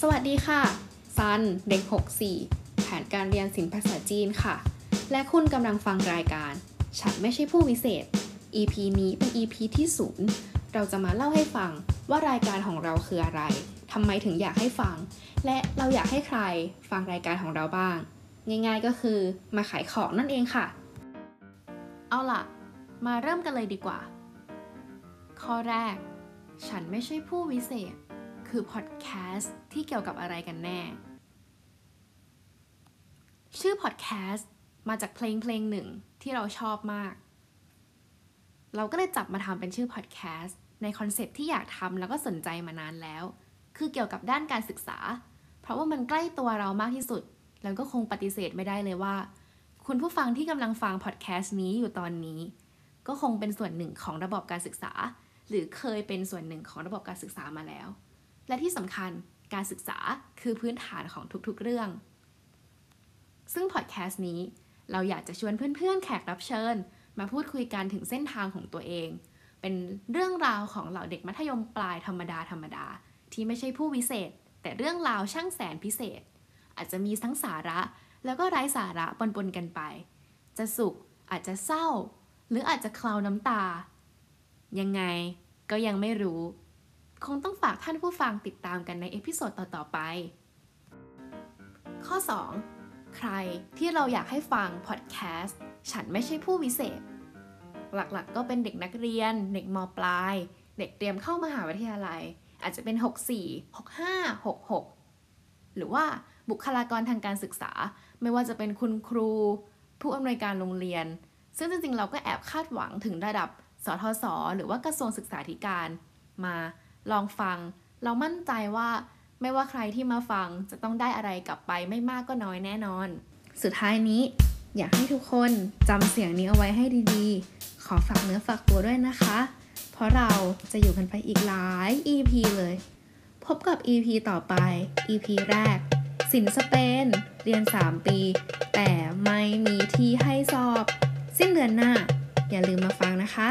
สวัสดีค่ะ ซัน เด็ก 64 แผนการเรียนศิลปภาษาจีนค่ะ และคุณกำลังฟังรายการ ฉันไม่ใช่ผู้วิเศษ EP นี้เป็น EP ที่ศูนย์เราจะมาเล่าให้ฟังว่ารายการของเราคืออะไร ทำไมถึงอยากให้ฟัง และเราอยากให้ใครฟังรายการของเราบ้าง ง่ายๆก็คือมาขายของนั่นเองค่ะ เอาล่ะ มาเริ่มกันเลยดีกว่า ข้อแรก ฉันไม่ใช่ผู้วิเศษ คือพอดแคสต์ที่เกี่ยวกับอะไรกันแน่ ชื่อพอดแคสต์มาจากเพลงเพลงหนึ่งที่เราชอบมาก เราก็เลยจับมาทำเป็นชื่อพอดแคสต์ในคอนเซปที่อยากทำแล้วก็สนใจมานานแล้ว คือเกี่ยวกับด้านการศึกษา เพราะว่ามันใกล้ตัวเรามากที่สุด แล้วก็คงปฏิเสธไม่ได้เลยว่า คุณผู้ฟังที่กำลังฟังพอดแคสต์นี้อยู่ตอนนี้ ก็คงเป็นส่วนหนึ่งของระบบการศึกษา หรือเคยเป็นส่วนหนึ่งของระบบการศึกษามาแล้ว และที่สำคัญการศึกษาคือพื้นฐานของทุกๆเรื่อง ซึ่งพอดแคสต์นี้ เราอยากจะชวนเพื่อนๆ แขกรับเชิญ มาพูดคุยกันถึงเส้นทางของตัวเอง เป็นเรื่องราวของเหล่าเด็กมัธยมปลายธรรมดาธรรมดา ที่ไม่ใช่ผู้วิเศษ แต่เรื่องราวช่างแสนพิเศษ อาจจะมีทั้งสาระ แล้วก็ไร้สาระปนๆกันไป จะสุขอาจจะเศร้า หรืออาจจะเคล้าน้ำตา ยังไงก็ยังไม่รู้ คงต้องฝากท่านผู้ฟังติดตามกันใน episode ต่อ ๆ ไป ข้อ 2 ใครที่เราอยากให้ฟังพอดแคสต์ฉันไม่ใช่ผู้วิเศษ หลักๆ ก็เป็นเด็กนักเรียน เด็กมปลาย เด็กเตรียมเข้ามหาวิทยาลัย อาจจะเป็น 64 65 66 หรือว่าบุคลากรทางการศึกษา ไม่ว่าจะเป็นคุณครู ผู้อำนวยการโรงเรียน ซึ่งจริงๆ เราก็แอบคาดหวังถึงระดับสทศหรือว่ากระทรวงศึกษาธิการมา ลองฟัง เรามั่นใจว่าไม่ว่าใครที่มาฟังจะต้องได้อะไรกลับไปไม่มากก็น้อยแน่นอน สุดท้ายนี้ อยากให้ทุกคนจำเสียงนี้เอาไว้ให้ดีๆ ขอฝากเนื้อฝากตัวด้วยนะคะ เพราะเราจะอยู่กันไปอีกหลาย EP เลย พบกับ EP ต่อไป EP แรก สินสเปน เรียน 3 ปี แต่ไม่มีที่ให้สอบ สิ้นเดือนหน้า อย่าลืมมาฟังนะคะ